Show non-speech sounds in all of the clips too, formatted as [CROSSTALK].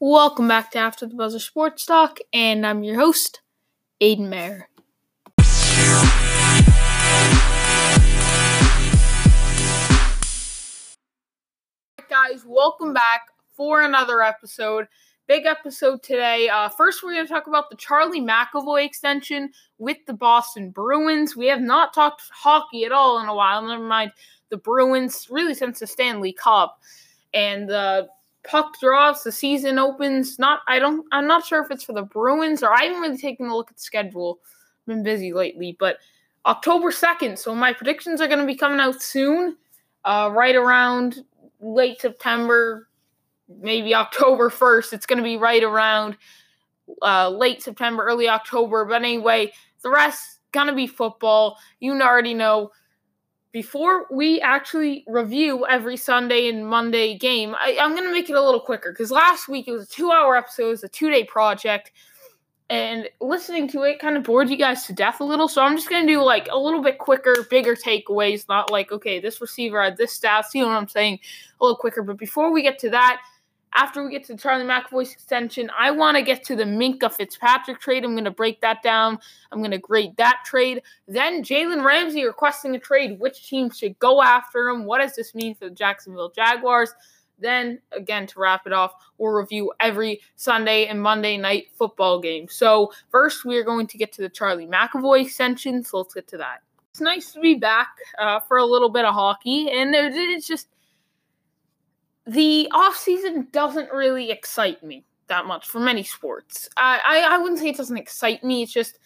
Welcome back to After the Buzzer Sports Talk, and I'm your host, Aiden Mayer. Guys, welcome back for another episode. Big episode today. Uh, first, we're going to talk about the Charlie McAvoy extension with the Boston Bruins. We have not talked hockey at all in a while. Never mind the Bruins, really since the Stanley Cup. And the puck drops, the season opens. Not, I don't, I'm not sure if it's for the Bruins or I haven't really taken a look at the schedule. I've been busy lately, but October 2nd. So my predictions are going to be coming out soon, uh, right around late September, maybe October 1st. It's going to be right around uh, late September, early October. But anyway, the rest going to be football. You already know. Before we actually review every Sunday and Monday game, I, am going to make it a little quicker because last week it was a two hour episode, it was a two day project. And listening to it kind of bored you guys to death a little. So I'm just going to do like a little bit quicker, bigger takeaways, not like, okay, this receiver had this stats, you know what I'm saying? A little quicker. But before we get to that, after we get to Charlie McAvoy's extension, I want to get to the Minkah Fitzpatrick trade. I'm going to break that down. I'm going to grade that trade. Then Jalen Ramsey requesting a trade. Which team should go after him? What does this mean for the Jacksonville Jaguars? Then, again, to wrap it off, we'll review every Sunday and Monday night football game. So, first, we are going to get to the Charlie McAvoy extension. So, let's get to that. It's nice to be back uh, for a little bit of hockey. And it's just the off season doesn't really excite me that much for many sports. I, I, I wouldn't say it doesn't excite me. It's just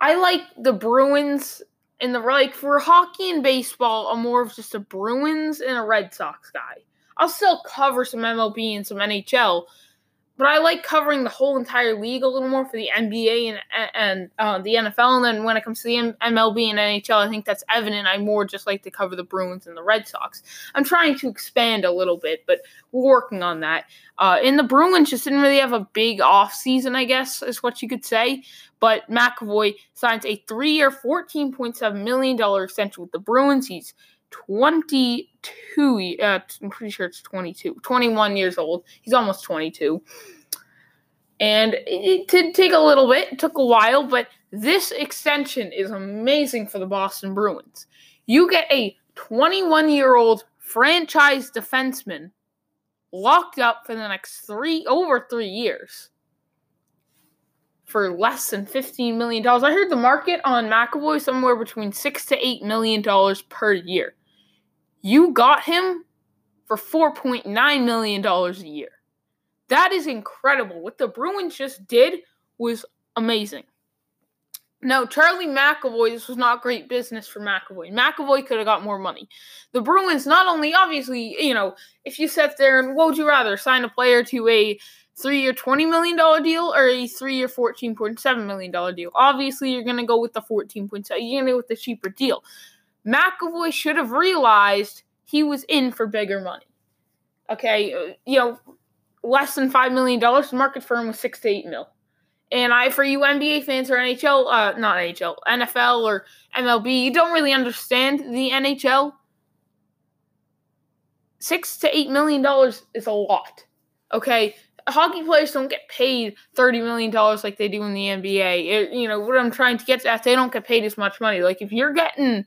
I like the Bruins and the like for hockey and baseball. I'm more of just a Bruins and a Red Sox guy. I'll still cover some MLB and some NHL, but I like covering the whole entire league a little more for the NBA and and uh, the NFL. And then when it comes to the MLB and NHL, I think that's evident. I more just like to cover the Bruins and the Red Sox. I'm trying to expand a little bit, but we're working on that. Uh, and the Bruins just didn't really have a big off season, I guess is what you could say. But McAvoy signs a three-year, $14.7 million extension with the Bruins. He's 22. Uh, I'm pretty sure it's 22, 21 years old. He's almost 22. And it did take a little bit, it took a while, but this extension is amazing for the Boston Bruins. You get a 21 year old franchise defenseman locked up for the next three, over three years for less than $15 million. I heard the market on McAvoy somewhere between six to eight million dollars per year. You got him for $4.9 million a year. That is incredible. What the Bruins just did was amazing. Now, Charlie McAvoy, this was not great business for McAvoy. McAvoy could have got more money. The Bruins, not only, obviously, you know, if you sat there and what would you rather, sign a player to a three year, $20 million deal or a three year, $14.7 million deal? Obviously, you're going to go with the 14.7. You're going to go with the cheaper deal. McAvoy should have realized he was in for bigger money. Okay, uh, you know, less than five million dollars. The market for him was six to eight mil. And I, for you NBA fans or NHL, uh, not NHL, NFL or MLB, you don't really understand the NHL. Six to eight million dollars is a lot. Okay, hockey players don't get paid thirty million dollars like they do in the NBA. It, you know what I'm trying to get at? They don't get paid as much money. Like if you're getting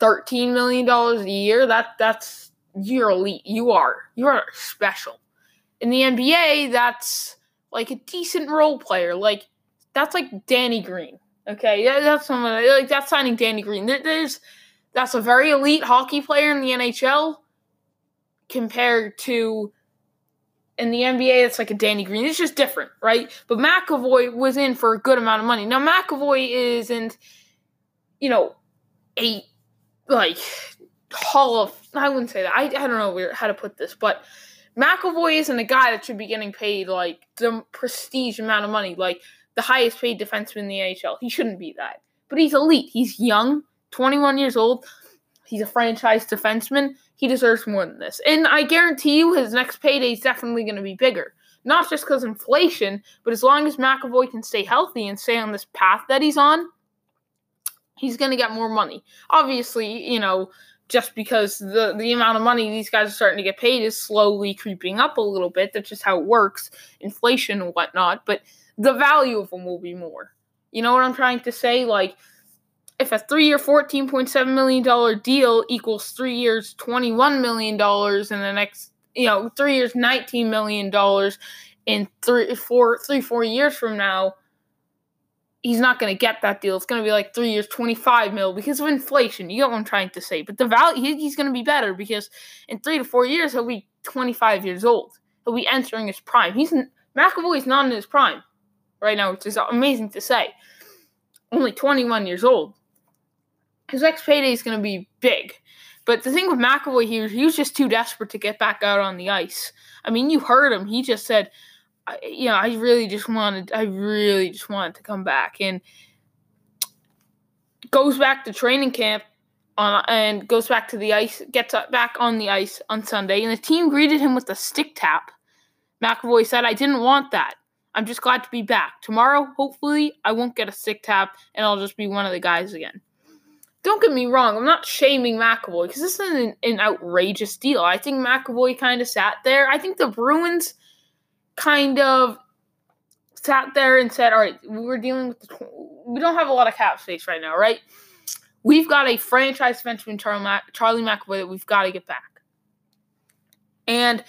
thirteen million dollars a year, that that's you're elite. You are you are special. In the NBA, that's like a decent role player. Like that's like Danny Green. Okay, that's someone like that's signing Danny Green. There, there's that's a very elite hockey player in the NHL compared to in the NBA, it's like a Danny Green. It's just different, right? But McAvoy was in for a good amount of money. Now McAvoy isn't, you know, a like Hall of I wouldn't say that. I, I don't know how to put this, but McAvoy isn't a guy that should be getting paid like the prestige amount of money, like the highest paid defenseman in the NHL. He shouldn't be that. But he's elite. He's young, 21 years old. He's a franchise defenseman. He deserves more than this. And I guarantee you his next payday is definitely going to be bigger. Not just because inflation, but as long as McAvoy can stay healthy and stay on this path that he's on, he's going to get more money. Obviously, you know, just because the the amount of money these guys are starting to get paid is slowly creeping up a little bit. That's just how it works, inflation and whatnot. But the value of them will be more. You know what I'm trying to say? Like, if a three year, $14.7 million deal equals three years, $21 million in the next, you know, three years, $19 million in three, four, three, four years from now, he's not going to get that deal. It's going to be like three years, 25 mil because of inflation. You get what I'm trying to say. But the value, he, he's going to be better because in three to four years, he'll be 25 years old. He'll be entering his prime. He's McAvoy's not in his prime right now, which is amazing to say. Only 21 years old. His next payday is going to be big. But the thing with McAvoy here, he was just too desperate to get back out on the ice. I mean, you heard him. He just said, I, you know, I really just wanted, I really just wanted to come back, and goes back to training camp on and goes back to the ice, gets back on the ice on Sunday, and the team greeted him with a stick tap. McAvoy said, "I didn't want that. I'm just glad to be back. Tomorrow, hopefully, I won't get a stick tap, and I'll just be one of the guys again." Don't get me wrong, I'm not shaming McAvoy because this is an, an outrageous deal. I think McAvoy kind of sat there. I think the Bruins kind of sat there and said, "All right, we're dealing with the, we don't have a lot of cap space right now, right? We've got a franchise defenseman, Charlie, Mac, Charlie McAvoy, that we've got to get back." And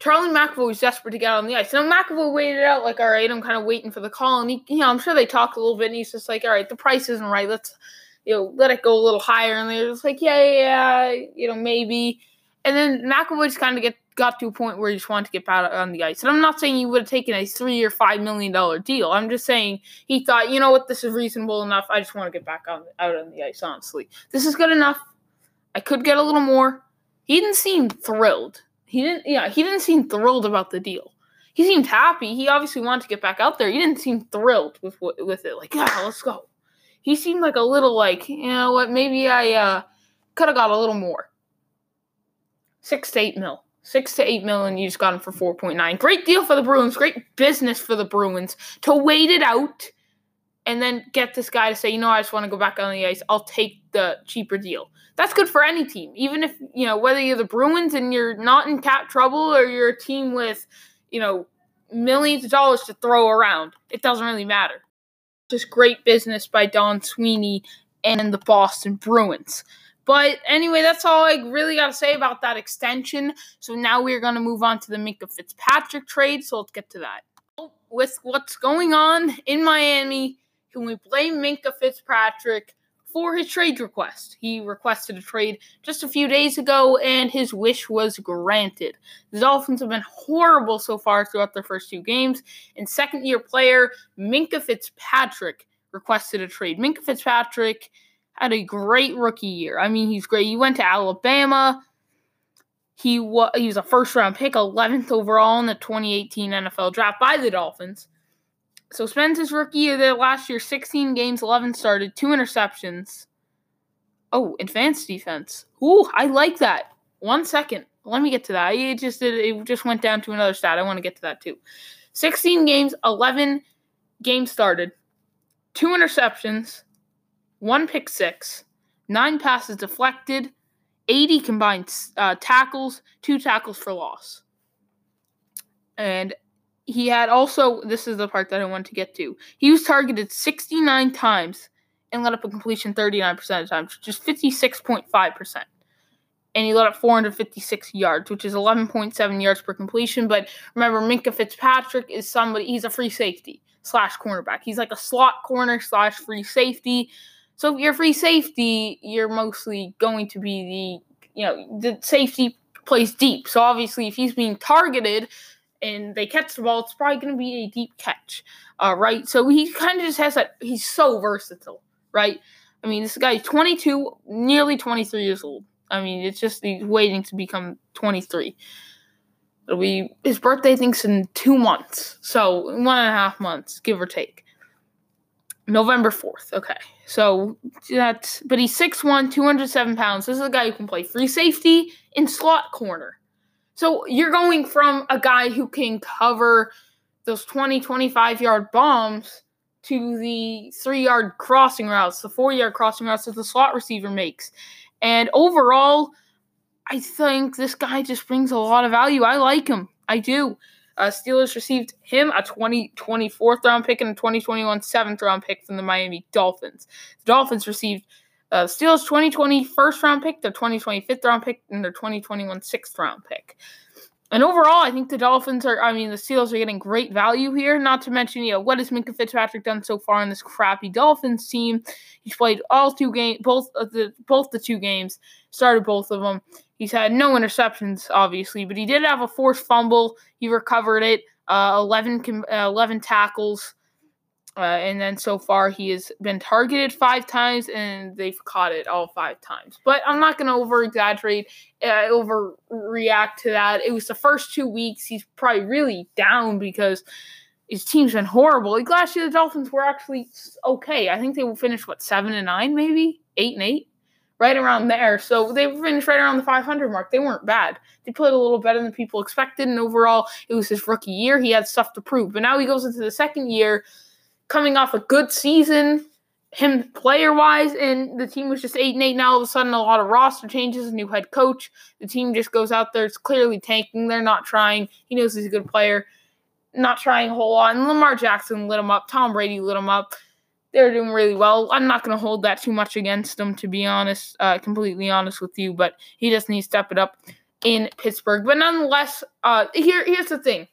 Charlie McAvoy was desperate to get on the ice. Now McAvoy waited out, like, all right, I'm kind of waiting for the call, and he, you know, I'm sure they talked a little bit, and he's just like, all right, the price isn't right. Let's, you know, let it go a little higher, and they're just like, yeah, yeah, yeah you know, maybe. And then McAvoy just kind of get got to a point where he just wanted to get back on the ice. And I'm not saying he would have taken a three or five million dollar deal. I'm just saying he thought, you know what, this is reasonable enough. I just want to get back on out on the ice. Honestly, this is good enough. I could get a little more. He didn't seem thrilled. He didn't. Yeah, he didn't seem thrilled about the deal. He seemed happy. He obviously wanted to get back out there. He didn't seem thrilled with with it. Like, yeah, let's go. He seemed like a little like, you know what, maybe I uh, could have got a little more. Six to eight mil. Six to eight million, you just got him for 4.9. Great deal for the Bruins. Great business for the Bruins to wait it out and then get this guy to say, you know, I just want to go back on the ice. I'll take the cheaper deal. That's good for any team. Even if, you know, whether you're the Bruins and you're not in cap trouble or you're a team with, you know, millions of dollars to throw around, it doesn't really matter. Just great business by Don Sweeney and the Boston Bruins. But anyway, that's all I really got to say about that extension. So now we're going to move on to the Minkah Fitzpatrick trade. So let's get to that. With what's going on in Miami, can we blame Minkah Fitzpatrick for his trade request? He requested a trade just a few days ago, and his wish was granted. The Dolphins have been horrible so far throughout their first two games, and second year player Minkah Fitzpatrick requested a trade. Minkah Fitzpatrick had a great rookie year. I mean, he's great. He went to Alabama. He was he was a first round pick, 11th overall in the 2018 NFL draft by the Dolphins. So spends his rookie year there last year, 16 games, 11 started, two interceptions. Oh, advanced defense. Ooh, I like that. One second. Let me get to that. It just it just went down to another stat. I want to get to that too. 16 games, 11 games started, two interceptions, one pick six, nine passes deflected, 80 combined uh, tackles, two tackles for loss. And he had also, this is the part that I want to get to. He was targeted 69 times and let up a completion 39% of the time, which is 56.5%. And he let up 456 yards, which is 11.7 yards per completion. But remember, Minkah Fitzpatrick is somebody, he's a free safety slash cornerback. He's like a slot corner slash free safety. So if you're free safety, you're mostly going to be the you know the safety plays deep. So obviously, if he's being targeted and they catch the ball, it's probably going to be a deep catch, uh, right? So he kind of just has that. He's so versatile, right? I mean, this guy's 22, nearly 23 years old. I mean, it's just he's waiting to become 23. It'll be his birthday, I think's in two months, so one and a half months, give or take. November 4th. Okay. So that's, but he's 6'1, 207 pounds. This is a guy who can play free safety in slot corner. So you're going from a guy who can cover those 20, 25 yard bombs to the three yard crossing routes, the four yard crossing routes that the slot receiver makes. And overall, I think this guy just brings a lot of value. I like him. I do. Uh, Steelers received him a 2024 20, round pick and a 2021 seventh round pick from the Miami Dolphins. The Dolphins received uh, Steelers 2020 first round pick, their 2025th round pick, and their 2021 sixth round pick. And overall, I think the Dolphins are, I mean, the Steelers are getting great value here. Not to mention, you know, what has Minkah Fitzpatrick done so far in this crappy Dolphins team? He's played all two games, both the both the two games, started both of them. He's had no interceptions, obviously, but he did have a forced fumble. He recovered it, uh, 11, uh, 11 tackles. Uh, and then so far he has been targeted five times and they've caught it all five times. But I'm not going to over exaggerate, uh, overreact to that. It was the first two weeks. He's probably really down because his team's been horrible. Like last year, the Dolphins were actually okay. I think they will finish what seven and nine, maybe eight and eight, right around there. So they finished right around the 500 mark. They weren't bad. They played a little better than people expected, and overall, it was his rookie year. He had stuff to prove. But now he goes into the second year coming off a good season, him player wise, and the team was just eight and eight. Now all of a sudden, a lot of roster changes, a new head coach. The team just goes out there. It's clearly tanking. They're not trying. He knows he's a good player. Not trying a whole lot. And Lamar Jackson lit him up. Tom Brady lit him up. They're doing really well. I'm not going to hold that too much against him, to be honest, uh, completely honest with you. But he just needs to step it up in Pittsburgh. But nonetheless, uh, here here's the thing.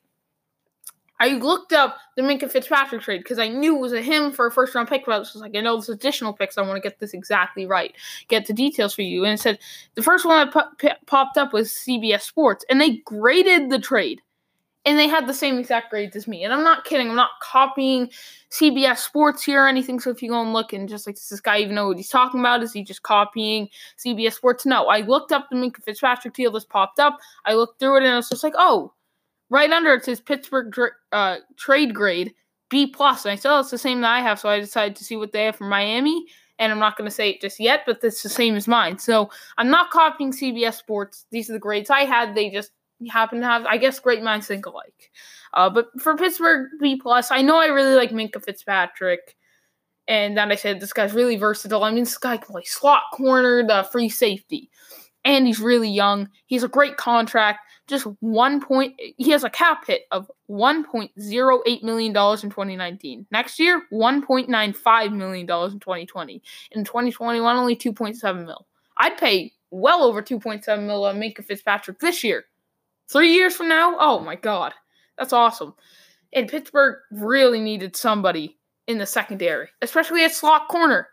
I looked up the Minkah Fitzpatrick trade because I knew it was a him for a first round pick. But I was like, I know there's additional picks. I want to get this exactly right. Get the details for you. And it said the first one that popped up was CBS Sports, and they graded the trade, and they had the same exact grades as me. And I'm not kidding. I'm not copying CBS Sports here or anything. So if you go and look and just like, does this guy even know what he's talking about? Is he just copying CBS Sports? No. I looked up the Minkah Fitzpatrick deal. This popped up. I looked through it, and I was just like, oh right under it says Pittsburgh uh, trade grade B plus, and I saw it's the same that I have, so I decided to see what they have for Miami. And I'm not going to say it just yet, but it's the same as mine. So I'm not copying CBS Sports. These are the grades I had. They just happen to have, I guess, great minds think alike. Uh, but for Pittsburgh B plus, I know I really like Minkah Fitzpatrick. And then I said this guy's really versatile. I mean, this guy can play slot corner, the free safety, and he's really young. He's a great contract just one point. He has a cap hit of 1.08 million dollars in 2019. Next year, 1.95 million dollars in 2020. In 2021, only 2.7 mil. I'd pay well over 2.7 mil on Minkah Fitzpatrick this year. Three years from now, oh my god, that's awesome. And Pittsburgh really needed somebody in the secondary, especially at slot corner,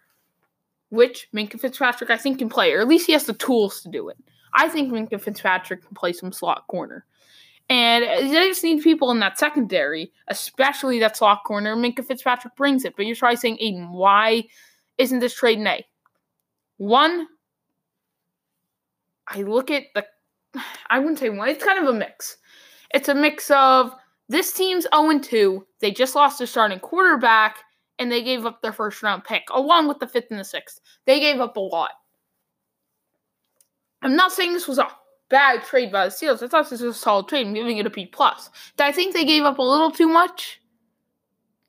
which Minkah Fitzpatrick I think can play, or at least he has the tools to do it. I think Minkah Fitzpatrick can play some slot corner. And they just need people in that secondary, especially that slot corner. Minkah Fitzpatrick brings it. But you're probably saying, Aiden, why isn't this trade an A? One, I look at the, I wouldn't say one, it's kind of a mix. It's a mix of this team's 0 2. They just lost their starting quarterback, and they gave up their first round pick, along with the fifth and the sixth. They gave up a lot. I'm not saying this was a bad trade by the Steelers. I thought this was a solid trade. I'm giving it a B plus. Did I think they gave up a little too much?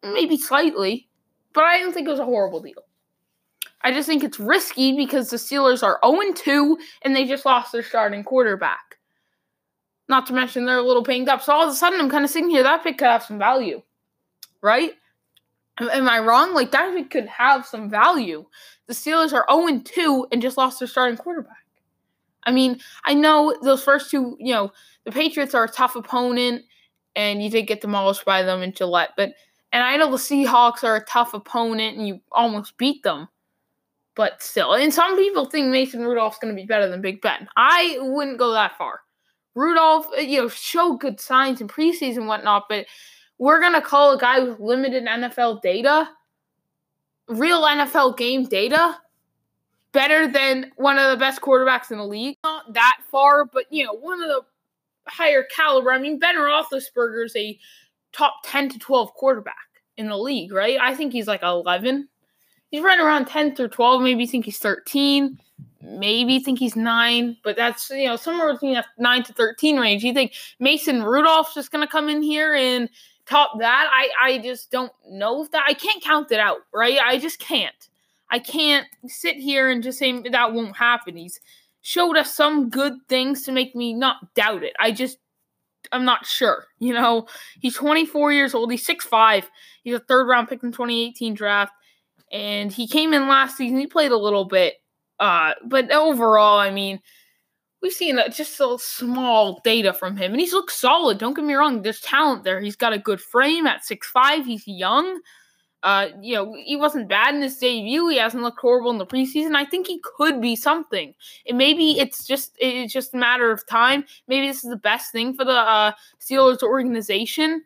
Maybe slightly, but I didn't think it was a horrible deal. I just think it's risky because the Steelers are 0 2 and they just lost their starting quarterback. Not to mention they're a little banged up. So all of a sudden, I'm kind of sitting here. That pick could have some value, right? Am I wrong? Like that pick could have some value. The Steelers are 0 2 and just lost their starting quarterback. I mean, I know those first two, you know, the Patriots are a tough opponent and you did get demolished by them in Gillette, but and I know the Seahawks are a tough opponent and you almost beat them. But still, and some people think Mason Rudolph's going to be better than Big Ben. I wouldn't go that far. Rudolph, uh, you know, showed good signs in preseason whatnot, but we're going to call a guy with limited NFL data, real NFL game data, better than one of the best quarterbacks in the league. Not that far, but you know, one of the higher caliber. I mean, Ben Roethlisberger is a top 10 to 12 quarterback in the league, right? I think he's like 11. He's right around 10 through 12. Maybe you think he's 13. Maybe you think he's 9. But that's, you know, somewhere between that 9 to 13 range. You think Mason Rudolph's just to come in here and top that? I, I just don't know if that. I can't count it out, right? I just can't. I can't sit here and just say that won't happen. He's showed us some good things to make me not doubt it. I just I'm not sure. You know, he's 24 years old. He's 6'5. He's a third round pick in 2018 draft. And he came in last season. He played a little bit. Uh, but overall, I mean, we've seen just a small data from him. And he's looked solid. Don't get me wrong. There's talent there. He's got a good frame at six five. He's young. Uh, you know, he wasn't bad in his debut. He hasn't looked horrible in the preseason. I think he could be something. And maybe it's just it's just a matter of time. Maybe this is the best thing for the uh, Steelers organization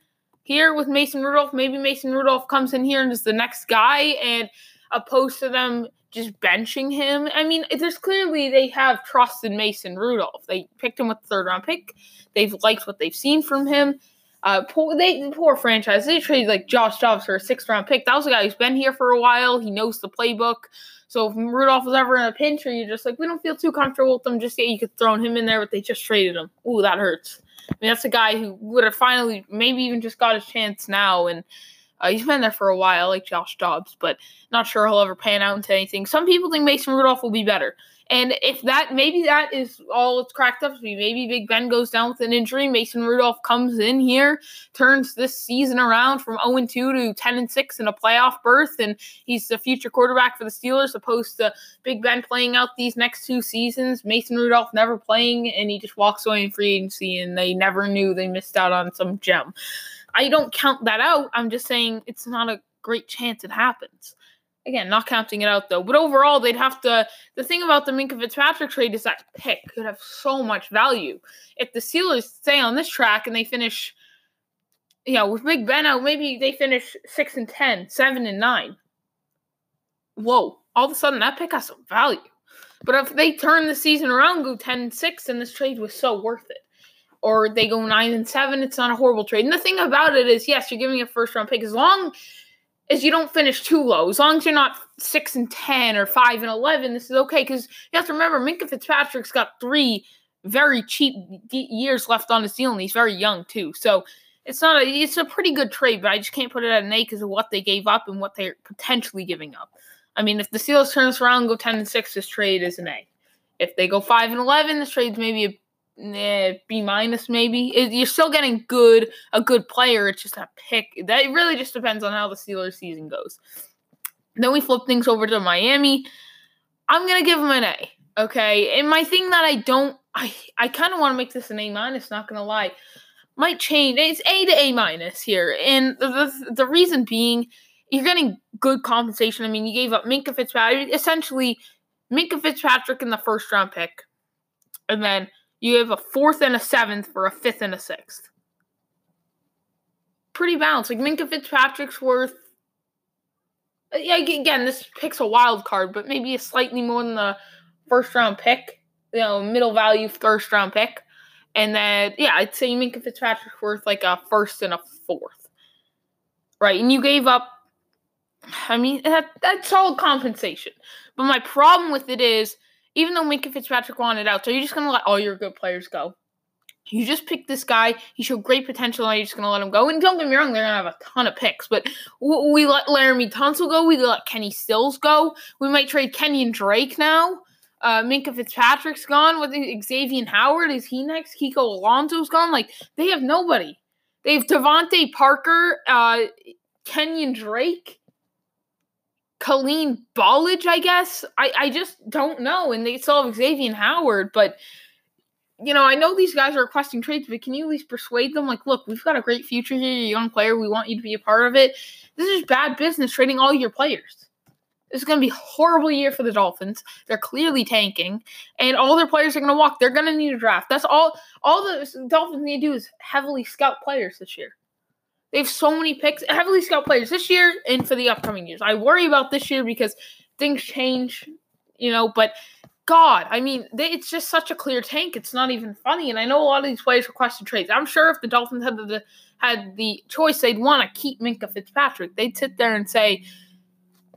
here with Mason Rudolph. Maybe Mason Rudolph comes in here and is the next guy, and opposed to them just benching him. I mean, there's clearly they have trust in Mason Rudolph. They picked him with the third round pick. They've liked what they've seen from him. Uh, poor, they poor franchise. They traded like Josh Dobbs for a sixth round pick. That was a guy who's been here for a while. He knows the playbook. So if Rudolph was ever in a pinch, or you're just like, we don't feel too comfortable with them, just yeah, you could throw him in there, but they just traded him. Ooh, that hurts. I mean, that's a guy who would have finally, maybe even just got his chance now, and uh, he's been there for a while, like Josh Dobbs, but not sure he'll ever pan out into anything. Some people think Mason Rudolph will be better. And if that maybe that is all it's cracked up to be, maybe Big Ben goes down with an injury. Mason Rudolph comes in here, turns this season around from 0 2 to 10 and 6 in a playoff berth, and he's the future quarterback for the Steelers, opposed to Big Ben playing out these next two seasons. Mason Rudolph never playing, and he just walks away in free agency, and they never knew they missed out on some gem. I don't count that out. I'm just saying it's not a great chance it happens. Again, not counting it out though. But overall, they'd have to. The thing about the Minkah Fitzpatrick trade is that pick could have so much value. If the Steelers stay on this track and they finish, you know, with Big Ben out, maybe they finish six and 10, 7 and nine. Whoa! All of a sudden, that pick has some value. But if they turn the season around, go 10 and 6, then this trade was so worth it. Or they go 9 and 7, it's not a horrible trade. And the thing about it is, yes, you're giving a first round pick. As long is you don't finish too low. As long as you're not six and ten or five and eleven, this is okay. Because you have to remember, Minkah Fitzpatrick's got three very cheap years left on his deal, and he's very young too. So it's not a it's a pretty good trade, but I just can't put it at an A because of what they gave up and what they're potentially giving up. I mean, if the Steelers turns around and go ten and six, this trade is an A. If they go five and eleven, this trade's maybe a eh, B minus maybe. It, you're still getting good a good player. It's just a pick. That really just depends on how the Steelers season goes. Then we flip things over to Miami. I'm gonna give them an A. Okay, and my thing that I don't, I I kind of want to make this an A minus. Not gonna lie, might change. It's A to A minus here, and the, the the reason being, you're getting good compensation. I mean, you gave up Minkah Fitzpatrick, essentially Minkah Fitzpatrick in the first round pick, and then you have a fourth and a seventh for a fifth and a sixth. Pretty balanced. Like Minkah Fitzpatrick's worth. Yeah, again, this pick's a wild card, but maybe a slightly more than the first round pick. You know, middle value first round pick. And then, yeah, I'd say Minkah Fitzpatrick's worth like a first and a fourth. Right. And you gave up, I mean, that, that's all compensation. But my problem with it is even though Minkah Fitzpatrick wanted out, so you're just gonna let all your good players go. You just picked this guy. He showed great potential, and you're just gonna let him go. And don't get me wrong, they're gonna have a ton of picks. But we let Laremy Tunsil go. We let Kenny Stills go. We might trade Kenyan Drake now. Uh, Minkah Fitzpatrick's gone. With Xavier Howard, is he next? Kiko Alonso's gone. Like they have nobody. They have DeVante Parker, uh, Kenyan Drake. Kalen Ballage, I guess. I, I just don't know. And they still have Xavier Howard, but you know, I know these guys are requesting trades, but can you at least persuade them? Like, look, we've got a great future here, you're a young player. We want you to be a part of it. This is bad business trading all your players. This is going to be a horrible year for the Dolphins. They're clearly tanking, and all their players are going to walk. They're going to need a draft. That's all. All the Dolphins need to do is heavily scout players this year. They have so many picks, heavily scout players this year and for the upcoming years. I worry about this year because things change, you know, but God, I mean, they, it's just such a clear tank. It's not even funny. And I know a lot of these players requested trades. I'm sure if the Dolphins had the had the choice, they'd want to keep Minkah Fitzpatrick. They'd sit there and say,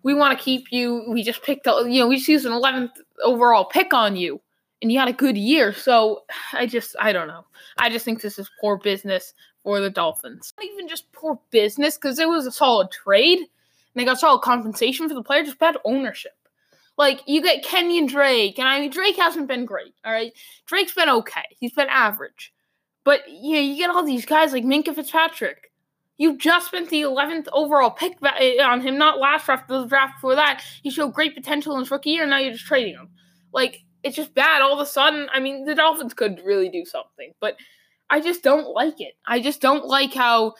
"We want to keep you. We just picked, you know, we just used an 11th overall pick on you, and you had a good year." So [SIGHS] I just, I don't know. I just think this is poor business for the Dolphins. Not even just poor business because it was a solid trade. And they got solid compensation for the player, just bad ownership. Like you get Kenyan Drake, and I mean Drake hasn't been great. All right, Drake's been okay. He's been average, but you know you get all these guys like Minkah Fitzpatrick. You just spent the 11th overall pick eh, on him, not last draft, the draft before that. He showed great potential in his rookie year, and now you're just trading him. Like it's just bad all of a sudden. I mean, the Dolphins could really do something, but I just don't like it. I just don't like how,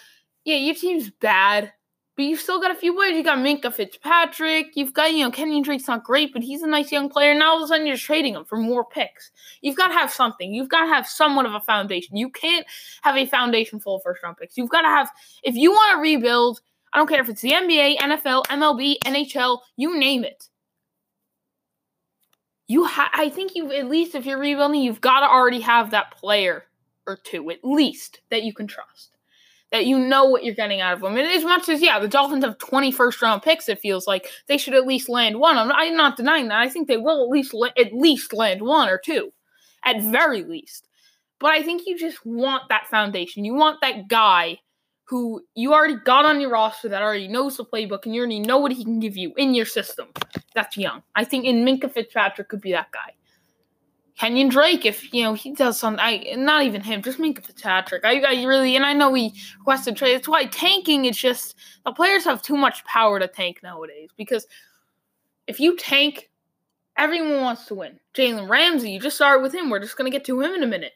yeah, your team's bad, but you've still got a few players. You got Minkah Fitzpatrick. You've got, you know, Kenyan Drake's not great, but he's a nice young player. Now all of a sudden you're trading him for more picks. You've got to have something. You've got to have somewhat of a foundation. You can't have a foundation full of first round picks. You've got to have, if you want to rebuild, I don't care if it's the NBA, NFL, MLB, NHL, you name it you ha- I think you at least if you're rebuilding, you've got to already have that player or two at least that you can trust. That you know what you're getting out of them. And as much as, yeah, the Dolphins have 20 first round picks, it feels like they should at least land one. I'm not, I'm not denying that. I think they will at least at least land one or two, at very least. But I think you just want that foundation. You want that guy who you already got on your roster that already knows the playbook and you already know what he can give you in your system. That's young. I think in Minkah Fitzpatrick could be that guy. Kenyan Drake, if you know he does something, I not even him, just Minkah Fitzpatrick. I, I really, and I know we requested trade. That's why tanking is just the players have too much power to tank nowadays. Because if you tank, everyone wants to win. Jalen Ramsey, you just start with him. We're just gonna get to him in a minute.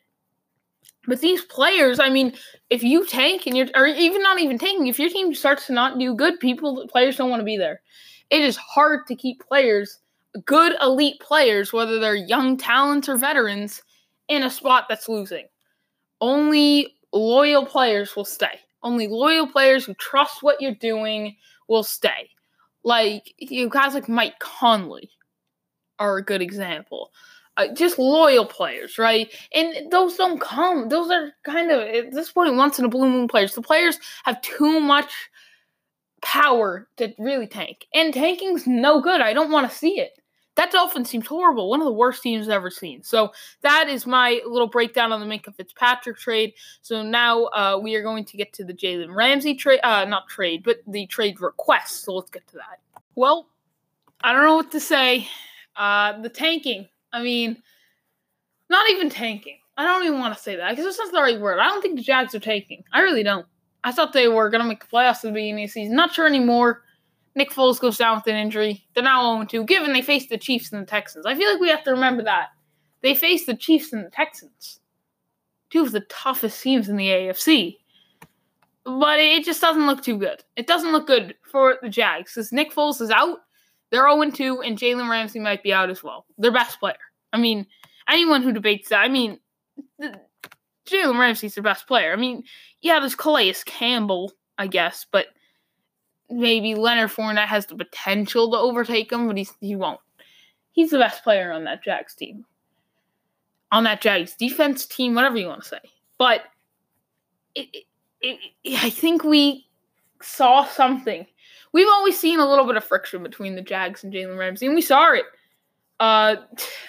But these players, I mean, if you tank and you're, or even not even tanking, if your team starts to not do good, people, players don't want to be there. It is hard to keep players, good elite players, whether they're young talents or veterans, in a spot that's losing. Only loyal players will stay. Only loyal players who trust what you're doing will stay. Like you guys like Mike Conley are a good example uh, just loyal players, right? And those don't come. Those are kind of at this point once in a blue moon players. The players have too much power to really tank, and tanking's no good. I don't want to see it. That Dolphin seems horrible. One of the worst teams I've ever seen. So that is my little breakdown on the Minkah Fitzpatrick trade. So now uh, we are going to get to the Jalen Ramsey trade, uh, not trade, but the trade request. So let's get to that. Well, I don't know what to say. Uh, the tanking I mean, not even tanking. I don't even want to say that because that's not the right word. I don't think the Jags are tanking. I really don't. I thought they were going to make the playoffs at the beginning of the season. Not sure anymore. Nick Foles goes down with an injury. They're now 0 2, given they faced the Chiefs and the Texans. I feel like we have to remember that. They faced the Chiefs and the Texans, two of the toughest teams in the AFC. But it just doesn't look too good. It doesn't look good for the Jags because Nick Foles is out. They're 0 2, and Jalen Ramsey might be out as well. Their best player. I mean, anyone who debates that, I mean, Jalen Ramsey's the best player. I mean, yeah, there's Calais Campbell, I guess, but maybe Leonard Fournette has the potential to overtake him, but he's, he won't. He's the best player on that Jags team. On that Jags defense team, whatever you want to say. But it, it, it, I think we saw something. We've always seen a little bit of friction between the Jags and Jalen Ramsey, and we saw it uh,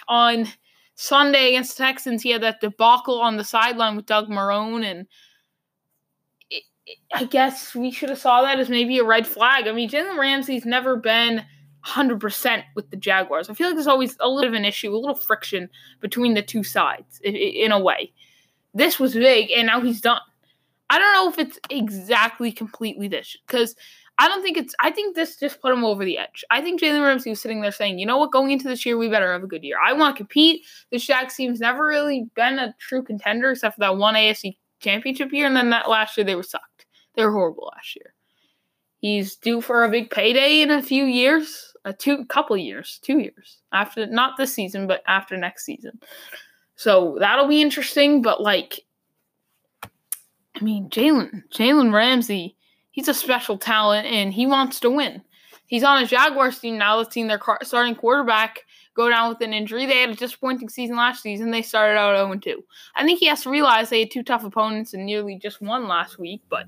on Sunday against the Texans, he had that debacle on the sideline with Doug Marrone, and I guess we should have saw that as maybe a red flag. I mean, Jalen Ramsey's never been 100% with the Jaguars. I feel like there's always a little bit of an issue, a little friction between the two sides in, a way. This was big, and now he's done. I don't know if it's exactly completely this because I don't think it's. I think this just put him over the edge. I think Jalen Ramsey was sitting there saying, "You know what? Going into this year, we better have a good year. I want to compete." The Jags team's never really been a true contender except for that one AFC Championship year, and then that last year they were sucked. They were horrible last year. He's due for a big payday in a few years, a two couple years, two years after not this season, but after next season. So that'll be interesting. But like, I mean, Jalen Jalen Ramsey he's a special talent and he wants to win. He's on a Jaguars team now that's seen their starting quarterback go down with an injury. They had a disappointing season last season. They started out 0 2. I think he has to realize they had two tough opponents and nearly just won last week, but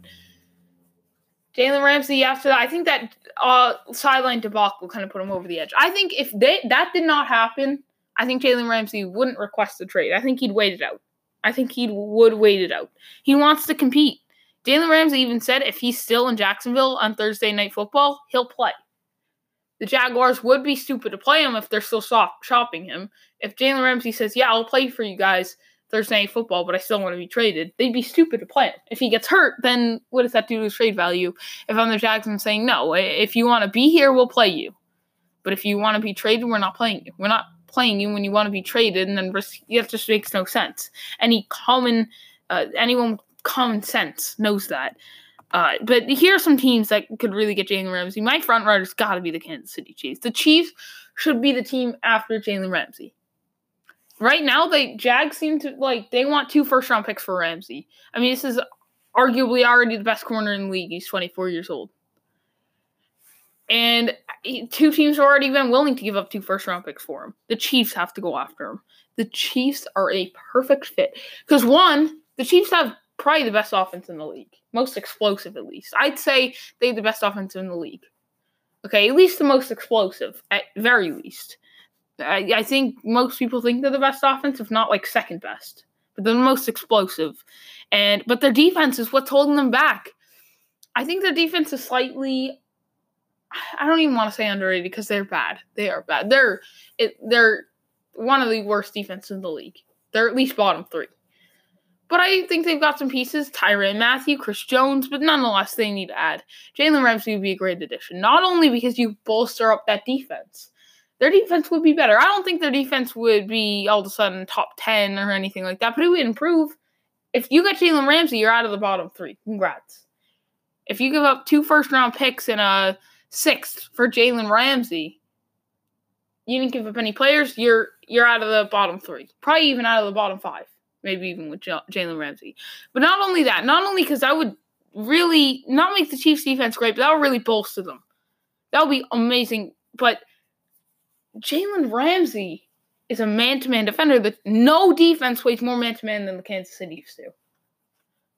Jalen Ramsey after that, I think that uh, sideline debacle kind of put him over the edge. I think if they that did not happen, I think Jalen Ramsey wouldn't request a trade. I think he'd wait it out. I think he would wait it out. He wants to compete. Jalen Ramsey even said if he's still in Jacksonville on Thursday Night Football, he'll play. The Jaguars would be stupid to play him if they're still soft shopping him. If Jalen Ramsey says, "Yeah, I'll play for you guys Thursday Night Football, but I still want to be traded," they'd be stupid to play him. If he gets hurt, then what does that do to his trade value? If I'm the Jags, I'm saying, "No, if you want to be here, we'll play you." But if you want to be traded, we're not playing you. We're not playing you when you want to be traded, and then that just makes no sense. Any common, uh, anyone with common sense knows that. Uh, but here are some teams that could really get Jalen Ramsey. My front runner's got to be the Kansas City Chiefs. The Chiefs should be the team after Jalen Ramsey. Right now, they Jags seem to like they want two first round picks for Ramsey. I mean, this is arguably already the best corner in the league. He's 24 years old. And two teams have already been willing to give up two first round picks for him. The Chiefs have to go after him. The Chiefs are a perfect fit. Because one, the Chiefs have probably the best offense in the league. Most explosive, at least. I'd say they have the best offense in the league. Okay, at least the most explosive, at very least. I, I think most people think they're the best offense, if not like second best. But they're the most explosive. And but their defense is what's holding them back. I think their defense is slightly I don't even want to say underrated because they're bad. They are bad. They're it, they're one of the worst defenses in the league. They're at least bottom three. But I think they've got some pieces. Tyrann Mathieu, Chris Jones, but nonetheless, they need to add. Jalen Ramsey would be a great addition. Not only because you bolster up that defense, their defense would be better. I don't think their defense would be all of a sudden top 10 or anything like that, but it would improve. If you got Jalen Ramsey, you're out of the bottom three. Congrats. If you give up two first round picks and a sixth for Jalen Ramsey, you didn't give up any players, you're you're out of the bottom three. Probably even out of the bottom five maybe even with Jalen Ramsey. But not only that, not only because that would really not make the Chiefs defense great, but that would really bolster them. That would be amazing. But Jalen Ramsey is a man to man defender that no defense plays more man to man than the Kansas City Chiefs do.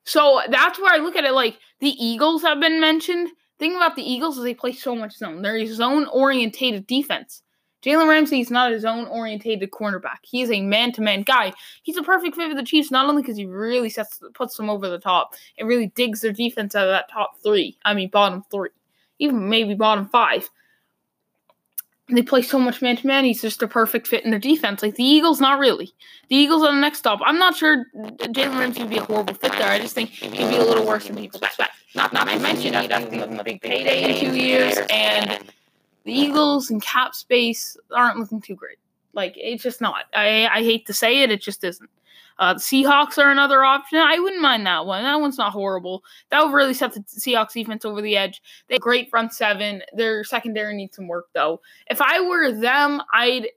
So that's where I look at it like the Eagles have been mentioned. Thing about the Eagles is they play so much zone. They're a zone orientated defense. Jalen Ramsey is not a zone orientated cornerback. He is a man to man guy. He's a perfect fit for the Chiefs, not only because he really sets puts them over the top and really digs their defense out of that top three. I mean, bottom three, even maybe bottom five. They play so much man to man. He's just a perfect fit in their defense. Like the Eagles, not really. The Eagles are the next stop. I'm not sure uh, Jalen Ramsey would be a horrible fit there. I just think he'd be a little worse than people expect. Not, not to mention he'd have to give them a big payday in two years and the Eagles and cap space aren't looking too great. Like it's just not. I I hate to say it, it just isn't. Uh, the Seahawks are another option. I wouldn't mind that one. That one's not horrible. That would really set the Seahawks defense over the edge. They great front seven. Their secondary needs some work though. If I were them, I'd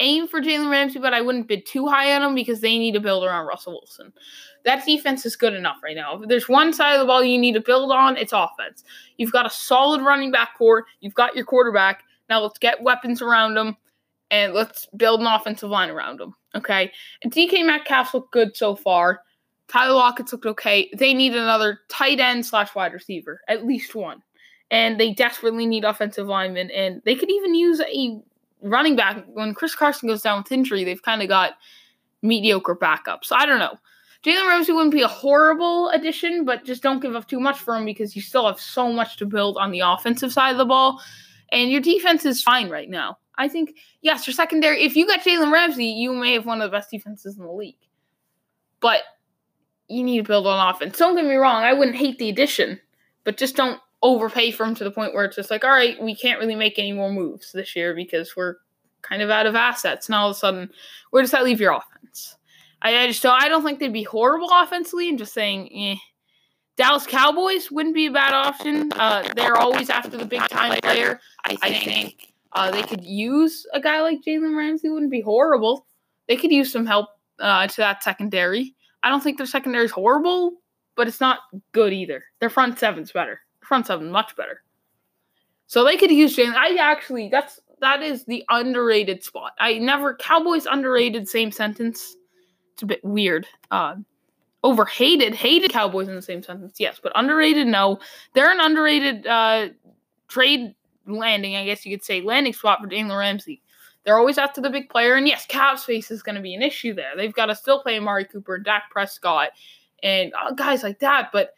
aim for Jalen Ramsey, but I wouldn't bid too high on him because they need to build around Russell Wilson. That defense is good enough right now. If there's one side of the ball you need to build on, it's offense. You've got a solid running back core. You've got your quarterback. Now let's get weapons around them and let's build an offensive line around them. Okay. And DK Metcalf looked good so far. Tyler Lockett's looked okay. They need another tight end slash wide receiver, at least one. And they desperately need offensive linemen. And they could even use a running back, when Chris Carson goes down with injury, they've kind of got mediocre backups. I don't know. Jalen Ramsey wouldn't be a horrible addition, but just don't give up too much for him because you still have so much to build on the offensive side of the ball. And your defense is fine right now. I think, yes, your secondary, if you got Jalen Ramsey, you may have one of the best defenses in the league. But you need to build on offense. Don't get me wrong, I wouldn't hate the addition, but just don't overpay for him to the point where it's just like, all right, we can't really make any more moves this year because we're kind of out of assets. And all of a sudden, where does that leave your offense? I, I just don't. I don't think they'd be horrible offensively. I'm just saying, eh. Dallas Cowboys wouldn't be a bad option. Uh, they're always after the big time player. I think uh, they could use a guy like Jalen Ramsey. Wouldn't be horrible. They could use some help uh, to that secondary. I don't think their secondary is horrible, but it's not good either. Their front seven's better front seven much better. So they could use Jalen. I actually that's that is the underrated spot. I never Cowboys underrated same sentence. It's a bit weird. Uh, overhated, hated Cowboys in the same sentence. Yes, but underrated. No, they're an underrated uh, trade landing. I guess you could say landing spot for Jalen Ramsey. They're always after the big player, and yes, cap space is going to be an issue there. They've got to still play Amari Cooper, and Dak Prescott, and uh, guys like that. But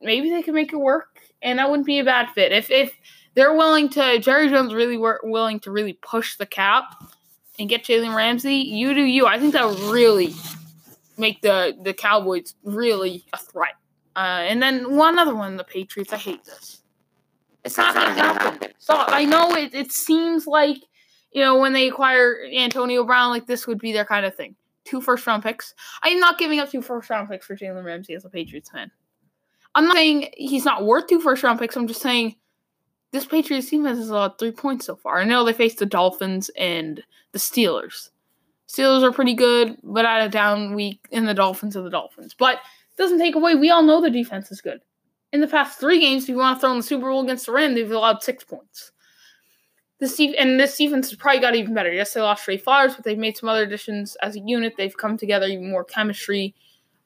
maybe they can make it work, and that wouldn't be a bad fit. If if they're willing to, Jerry Jones really were willing to really push the cap and get Jalen Ramsey. You do you. I think that would really make the the Cowboys really a threat. Uh, and then one other one, the Patriots. I hate this. It's not going to happen. So I know it. It seems like you know when they acquire Antonio Brown, like this would be their kind of thing. Two first round picks. I'm not giving up two first round picks for Jalen Ramsey as a Patriots fan. I'm not saying he's not worth two first round picks. I'm just saying this Patriots team has uh, three points so far. I know they faced the Dolphins and the Steelers. Steelers are pretty good, but at a down week, in the Dolphins are the Dolphins. But it doesn't take away. We all know the defense is good. In the past three games, if you want to throw in the Super Bowl against the Rams, they've allowed six points. This and this defense has probably got even better. Yes, they lost Trey Flowers, but they've made some other additions as a unit. They've come together, even more chemistry,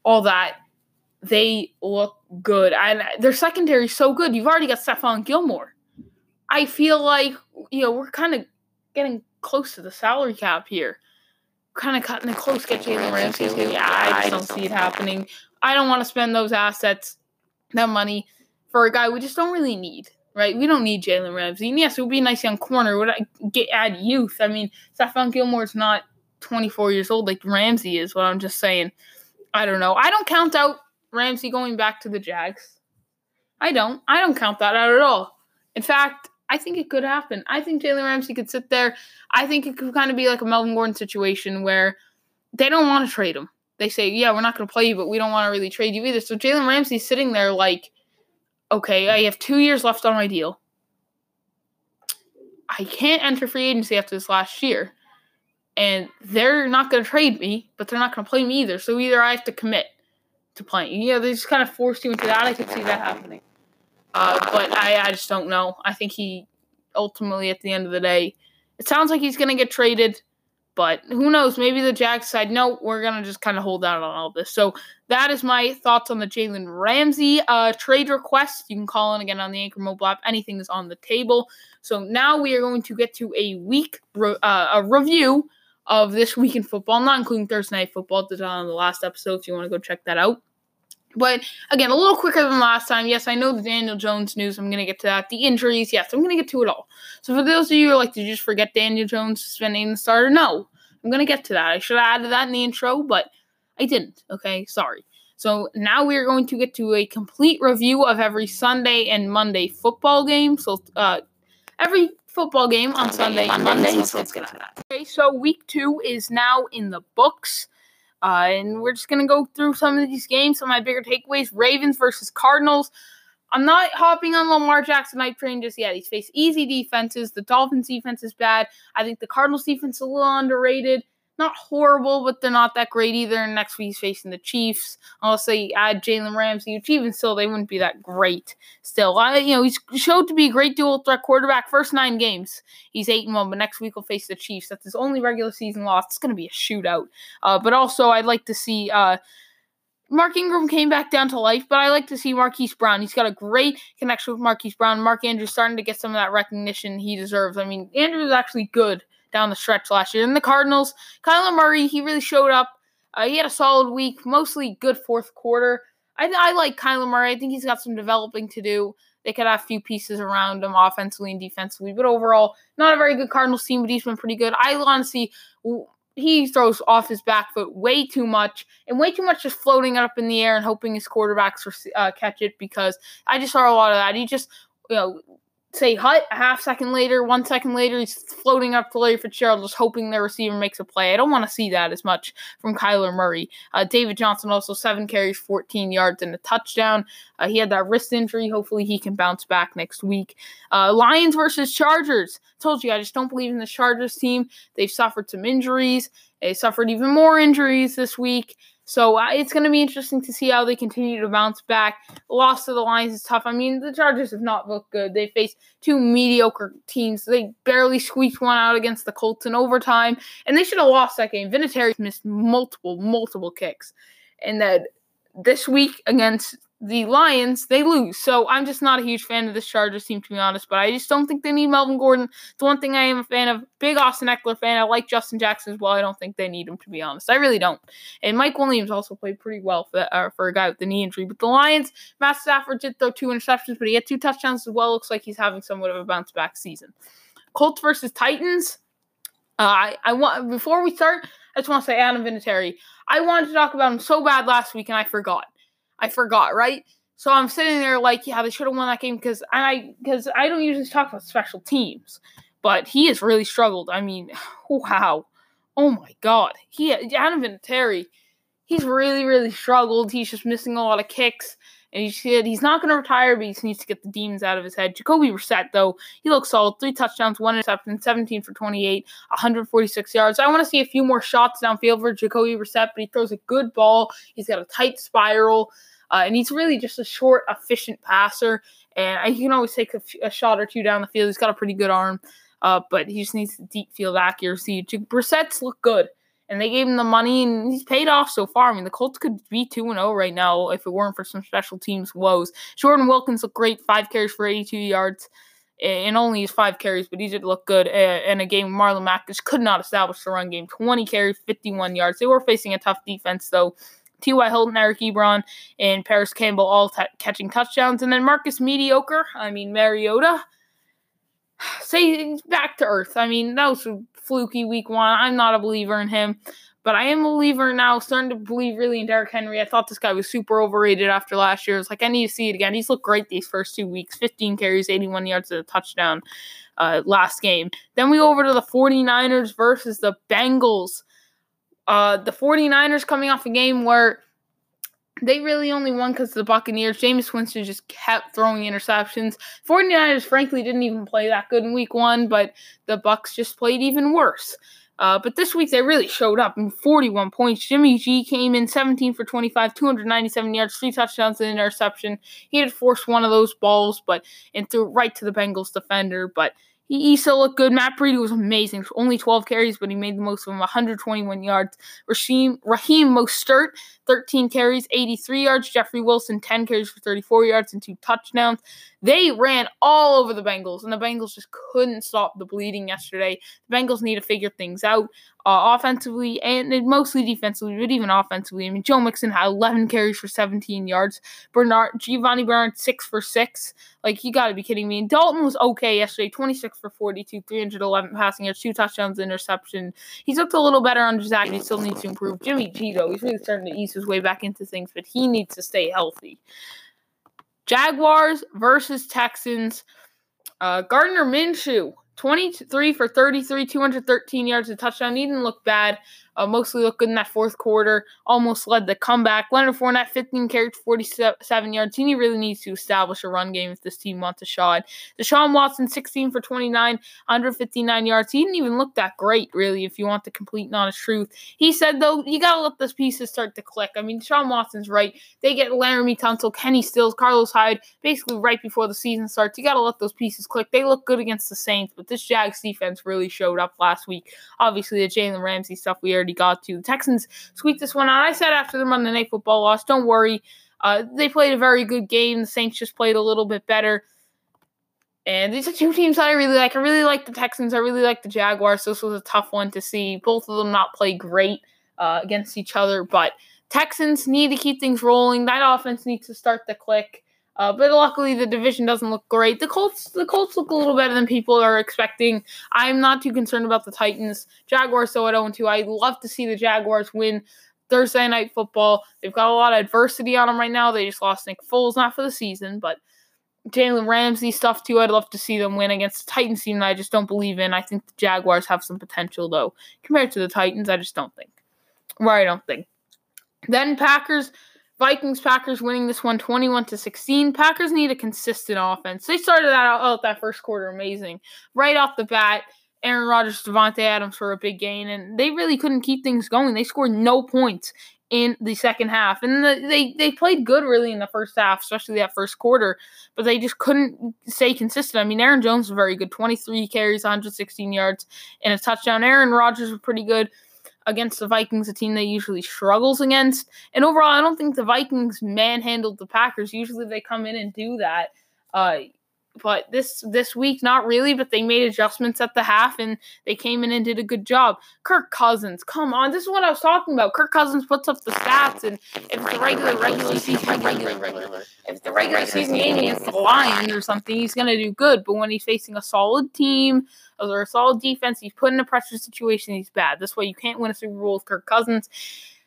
all that. They look good, and their secondary is so good. You've already got Stephon Gilmore I feel like you know we're kind of getting close to the salary cap here. Kind of cutting it close. Get Jalen Ramsey. Yeah, I just don't see it happening. I don't want to spend those assets, that money, for a guy we just don't really need. Right? We don't need Jalen Ramsey. And yes, it would be a nice young corner. Would I get add youth? I mean, Stephon Gilmore's not 24 years old like Ramsey is. What I'm just saying. I don't know. I don't count out Ramsey going back to the Jags. I don't. I don't count that out at all. In fact, I think it could happen. I think Jalen Ramsey could sit there. I think it could kind of be like a Melvin Gordon situation where they don't want to trade him. They say, yeah, we're not going to play you, but we don't want to really trade you either. So Jalen Ramsey's sitting there like, okay, I have two years left on my deal. I can't enter free agency after this last year. And they're not going to trade me, but they're not going to play me either. So either I have to commit to playing. Yeah, they just kind of forced you into that. I could see that happening. Uh, but I, I just don't know. I think he ultimately, at the end of the day, it sounds like he's going to get traded. But who knows? Maybe the Jags side, no, we're going to just kind of hold out on all this. So that is my thoughts on the Jalen Ramsey uh, trade request. You can call in again on the Anchor mobile app. Anything is on the table. So now we are going to get to a week, re- uh, a review of this week in football, not including Thursday Night Football. Did on the last episode if you want to go check that out. But again, a little quicker than last time. Yes, I know the Daniel Jones news. I'm going to get to that. The injuries, yes, I'm going to get to it all. So for those of you who are like, did you just forget Daniel Jones suspending the starter? No, I'm going to get to that. I should have added that in the intro, but I didn't. Okay, sorry. So now we are going to get to a complete review of every Sunday and Monday football game. So uh, every football game on Sunday and Monday. So let's get to that. Okay, so week two is now in the books. Uh, and we're just going to go through some of these games, some of my bigger takeaways. Ravens versus Cardinals. I'm not hopping on Lamar Jackson hype train just yet. He's faced easy defenses. The Dolphins defense is bad. I think the Cardinals defense is a little underrated not horrible, but they're not that great either. Next week he's facing the Chiefs. Unless they add Jalen Ramsey, which even still they wouldn't be that great. Still, I, you know, he's showed to be a great dual threat quarterback. First nine games, he's eight and one, but next week he'll face the Chiefs. That's his only regular season loss. It's going to be a shootout. Uh, but also, I'd like to see. Uh, Mark Ingram came back down to life, but I like to see Marquise Brown. He's got a great connection with Marquise Brown. Mark Andrews starting to get some of that recognition he deserves. I mean, Andrews is actually good down the stretch last year. And the Cardinals, Kyler Murray, he really showed up. Uh, he had a solid week, mostly good fourth quarter. I, I like Kyler Murray. I think he's got some developing to do. They could have a few pieces around him offensively and defensively, but overall, not a very good Cardinals team, but he's been pretty good. I honestly, he throws off his back foot way too much and way too much just floating up in the air and hoping his quarterbacks uh, catch it because I just saw a lot of that. He just, you know, say hut, a half second later, one second later, he's floating up to Larry Fitzgerald, just hoping the receiver makes a play. I don't want to see that as much from Kyler Murray. Uh, David Johnson also seven carries, 14 yards, and a touchdown. Uh, he had that wrist injury. Hopefully, he can bounce back next week. Uh, Lions versus Chargers. told you, I just don't believe in the Chargers team. They've suffered some injuries. They suffered even more injuries this week. So it's going to be interesting to see how they continue to bounce back. Loss to the Lions is tough. I mean, the Chargers have not looked good. They faced two mediocre teams. They barely squeaked one out against the Colts in overtime, and they should have lost that game. Vinatieri missed multiple, multiple kicks. And that this week against the Lions, they lose. So I'm just not a huge fan of this Chargers team, to be honest. But I just don't think they need Melvin Gordon. The one thing I am a fan of, big Austin Ekeler fan. I like Justin Jackson as well. I don't think they need him, to be honest. I really don't. And Mike Williams also played pretty well for, uh, for a guy with the knee injury. But the Lions, Matt Stafford did throw two interceptions, but he had two touchdowns as well. Looks like he's having somewhat of a bounce back season. Colts versus Titans. Uh, I, I want before we start, I just want to say Adam Vinatieri. I wanted to talk about him so bad last week, and I forgot. I forgot, right? So I'm sitting there like, yeah, they should have won that game because I because I don't usually talk about special teams, but he has really struggled. I mean, [SIGHS] wow, oh my god, he Adam Vinatieri, he's really really struggled. He's just missing a lot of kicks. And he said he's not going to retire, but he needs to get the demons out of his head. Jacoby Brissett, though, he looks solid. Three touchdowns, one interception, 17 for 28, 146 yards. I want to see a few more shots downfield for Jacoby Brissett, but he throws a good ball. He's got a tight spiral. Uh, and he's really just a short, efficient passer. And he can always take a, shot or two down the field. He's got a pretty good arm, uh, but he just needs deep field accuracy. Brissett's look good, and they gave him the money, and he's paid off so far. I mean, the Colts could be 2 0 right now if it weren't for some special teams woes. Jordan Wilkins looked great, five carries for 82 yards. And only his five carries, but he did look good in a game. Marlon Mack just could not establish the run game. 20 carries, 51 yards. They were facing a tough defense, though. T.Y. Hilton, Eric Ebron, and Parris Campbell all t- catching touchdowns. And then Marcus Mediocre, I mean, Mariota, say back to earth. I mean, that was a fluky week one. I'm not a believer in him. But I am a believer now, starting to believe really in Derrick Henry. I thought this guy was super overrated after last year. It's like I need to see it again. He's looked great these first two weeks 15 carries, 81 yards, and a touchdown uh, last game. Then we go over to the 49ers versus the Bengals. Uh, the 49ers coming off a game where they really only won because the Buccaneers. Jameis Winston just kept throwing interceptions. 49ers, frankly, didn't even play that good in week one, but the Bucks just played even worse. Uh, but this week they really showed up in 41 points. Jimmy G came in 17 for 25, 297 yards, three touchdowns, and interception. He had forced one of those balls, but and threw it right to the Bengals defender. But he, still looked good. Matt Breida was amazing. Only 12 carries, but he made the most of them. 121 yards. Raheem, Raheem Mostert, 13 carries, 83 yards. Jeffrey Wilson, 10 carries for 34 yards and two touchdowns. They ran all over the Bengals, and the Bengals just couldn't stop the bleeding yesterday. The Bengals need to figure things out uh, offensively and mostly defensively, but even offensively. I mean, Joe Mixon had 11 carries for 17 yards. Bernard Giovani Bernard six for six. Like you got to be kidding me. And Dalton was okay yesterday, 26 for 42, 311 passing yards, two touchdowns, interception. He's looked a little better under Zach. He still needs to improve. Jimmy G though, he's really starting to ease his way back into things, but he needs to stay healthy. Jaguars versus Texans. Uh, Gardner Minshew 23 for 33, 213 yards, a touchdown. He didn't look bad. Uh, mostly looked good in that fourth quarter. Almost led the comeback. Leonard Fournette, 15 carries, 47 yards. He really needs to establish a run game if this team wants a shot. Deshaun Watson, 16 for 29, 159 yards. He didn't even look that great, really, if you want the complete and honest truth. He said, though, you got to let those pieces start to click. I mean, Deshaun Watson's right. They get Laremy Tunsil, Kenny Stills, Carlos Hyde, basically right before the season starts. You got to let those pieces click. They look good against the Saints, but this Jags defense really showed up last week. Obviously, the Jalen Ramsey stuff we already already got to. The Texans squeaked this one out. I said after them on the Monday Night Football loss, don't worry. Uh, they played a very good game. The Saints just played a little bit better. And these are two teams that I really like. I really like the Texans. I really like the Jaguars. So this was a tough one to see. Both of them not play great uh, against each other, but Texans need to keep things rolling. That offense needs to start to click. Uh, but luckily, the division doesn't look great. The Colts, the Colts look a little better than people are expecting. I'm not too concerned about the Titans. Jaguars, at 0 2. I'd love to see the Jaguars win Thursday night football. They've got a lot of adversity on them right now. They just lost Nick Foles, not for the season, but Jalen Ramsey stuff too. I'd love to see them win against the Titans team that I just don't believe in. I think the Jaguars have some potential though. Compared to the Titans, I just don't think. Or I don't think. Then Packers Vikings Packers winning this one 21 to 16. Packers need a consistent offense. They started out, out that first quarter amazing. Right off the bat, Aaron Rodgers, Davante Adams for a big gain, and they really couldn't keep things going. They scored no points in the second half, and the, they they played good really in the first half, especially that first quarter, but they just couldn't stay consistent. I mean, Aaron Jones was very good, 23 carries, 116 yards, and a touchdown. Aaron Rodgers was pretty good. Against the Vikings, a team they usually struggles against. And overall, I don't think the Vikings manhandled the Packers. Usually they come in and do that. Uh, but this this week not really but they made adjustments at the half and they came in and did a good job. Kirk cousins come on this is what i was talking about. Kirk cousins puts up the stats and if it's a regular regular season regular regular if the regular season game against the lions or something he's going to do good. But when he's facing a solid team or a solid defense he's put in a pressure situation he's bad. This way you can't win a super bowl with kirk cousins.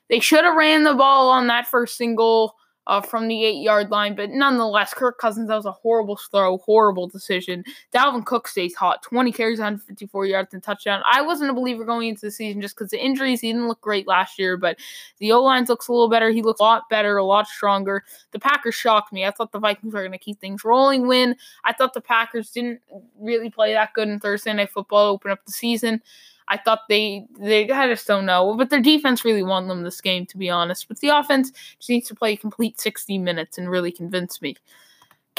They should have ran the ball on that first single uh, from the eight yard line. But nonetheless, Kirk Cousins, that was a horrible throw, horrible decision. Dalvin Cook stays hot 20 carries, 154 yards, and touchdown. I wasn't a believer going into the season just because the injuries. He didn't look great last year, but the O lines looks a little better. He looks a lot better, a lot stronger. The Packers shocked me. I thought the Vikings were going to keep things rolling. Win. I thought the Packers didn't really play that good in Thursday Night Football, open up the season. I thought they they I just don't know, but their defense really won them this game, to be honest. But the offense just needs to play a complete 60 minutes and really convince me.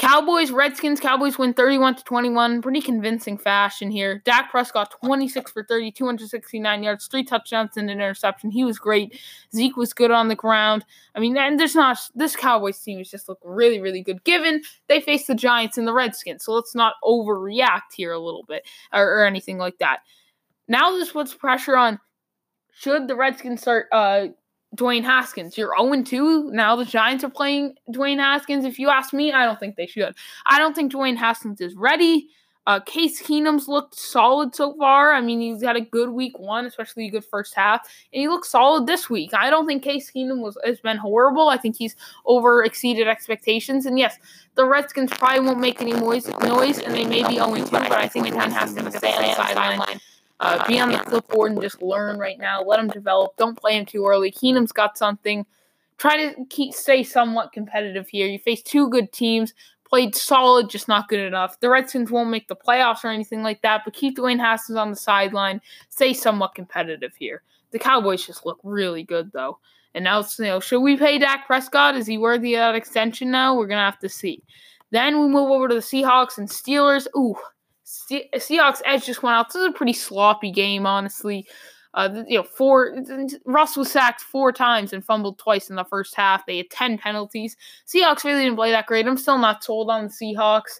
Cowboys, Redskins, Cowboys win 31 to 21. Pretty convincing fashion here. Dak Prescott, 26 for 30, 269 yards, three touchdowns and an interception. He was great. Zeke was good on the ground. I mean, and there's not this Cowboys team is just look really, really good. Given they face the Giants and the Redskins, so let's not overreact here a little bit or, or anything like that. Now this puts pressure on should the Redskins start uh Dwayne Haskins. You're 0 2. Now the Giants are playing Dwayne Haskins. If you ask me, I don't think they should. I don't think Dwayne Haskins is ready. Uh, Case Keenum's looked solid so far. I mean, he's had a good week one, especially a good first half, and he looks solid this week. I don't think Case Keenum was has been horrible. I think he's over exceeded expectations. And yes, the Redskins probably won't make any noise, noise, and they may be 0 2, but I think Dwayne Haskins is on the sideline uh, be on the clipboard and just learn right now. Let him develop. Don't play him too early. Keenum's got something. Try to keep stay somewhat competitive here. You face two good teams. Played solid, just not good enough. The Redskins won't make the playoffs or anything like that, but keep Dwayne Haskins on the sideline. Stay somewhat competitive here. The Cowboys just look really good though. And now, you know, should we pay Dak Prescott? Is he worthy of that extension now? We're gonna have to see. Then we move over to the Seahawks and Steelers. Ooh, Seahawks edge just went out. This is a pretty sloppy game, honestly. Uh, you know, four Russ was sacked four times and fumbled twice in the first half. They had ten penalties. Seahawks really didn't play that great. I'm still not sold on the Seahawks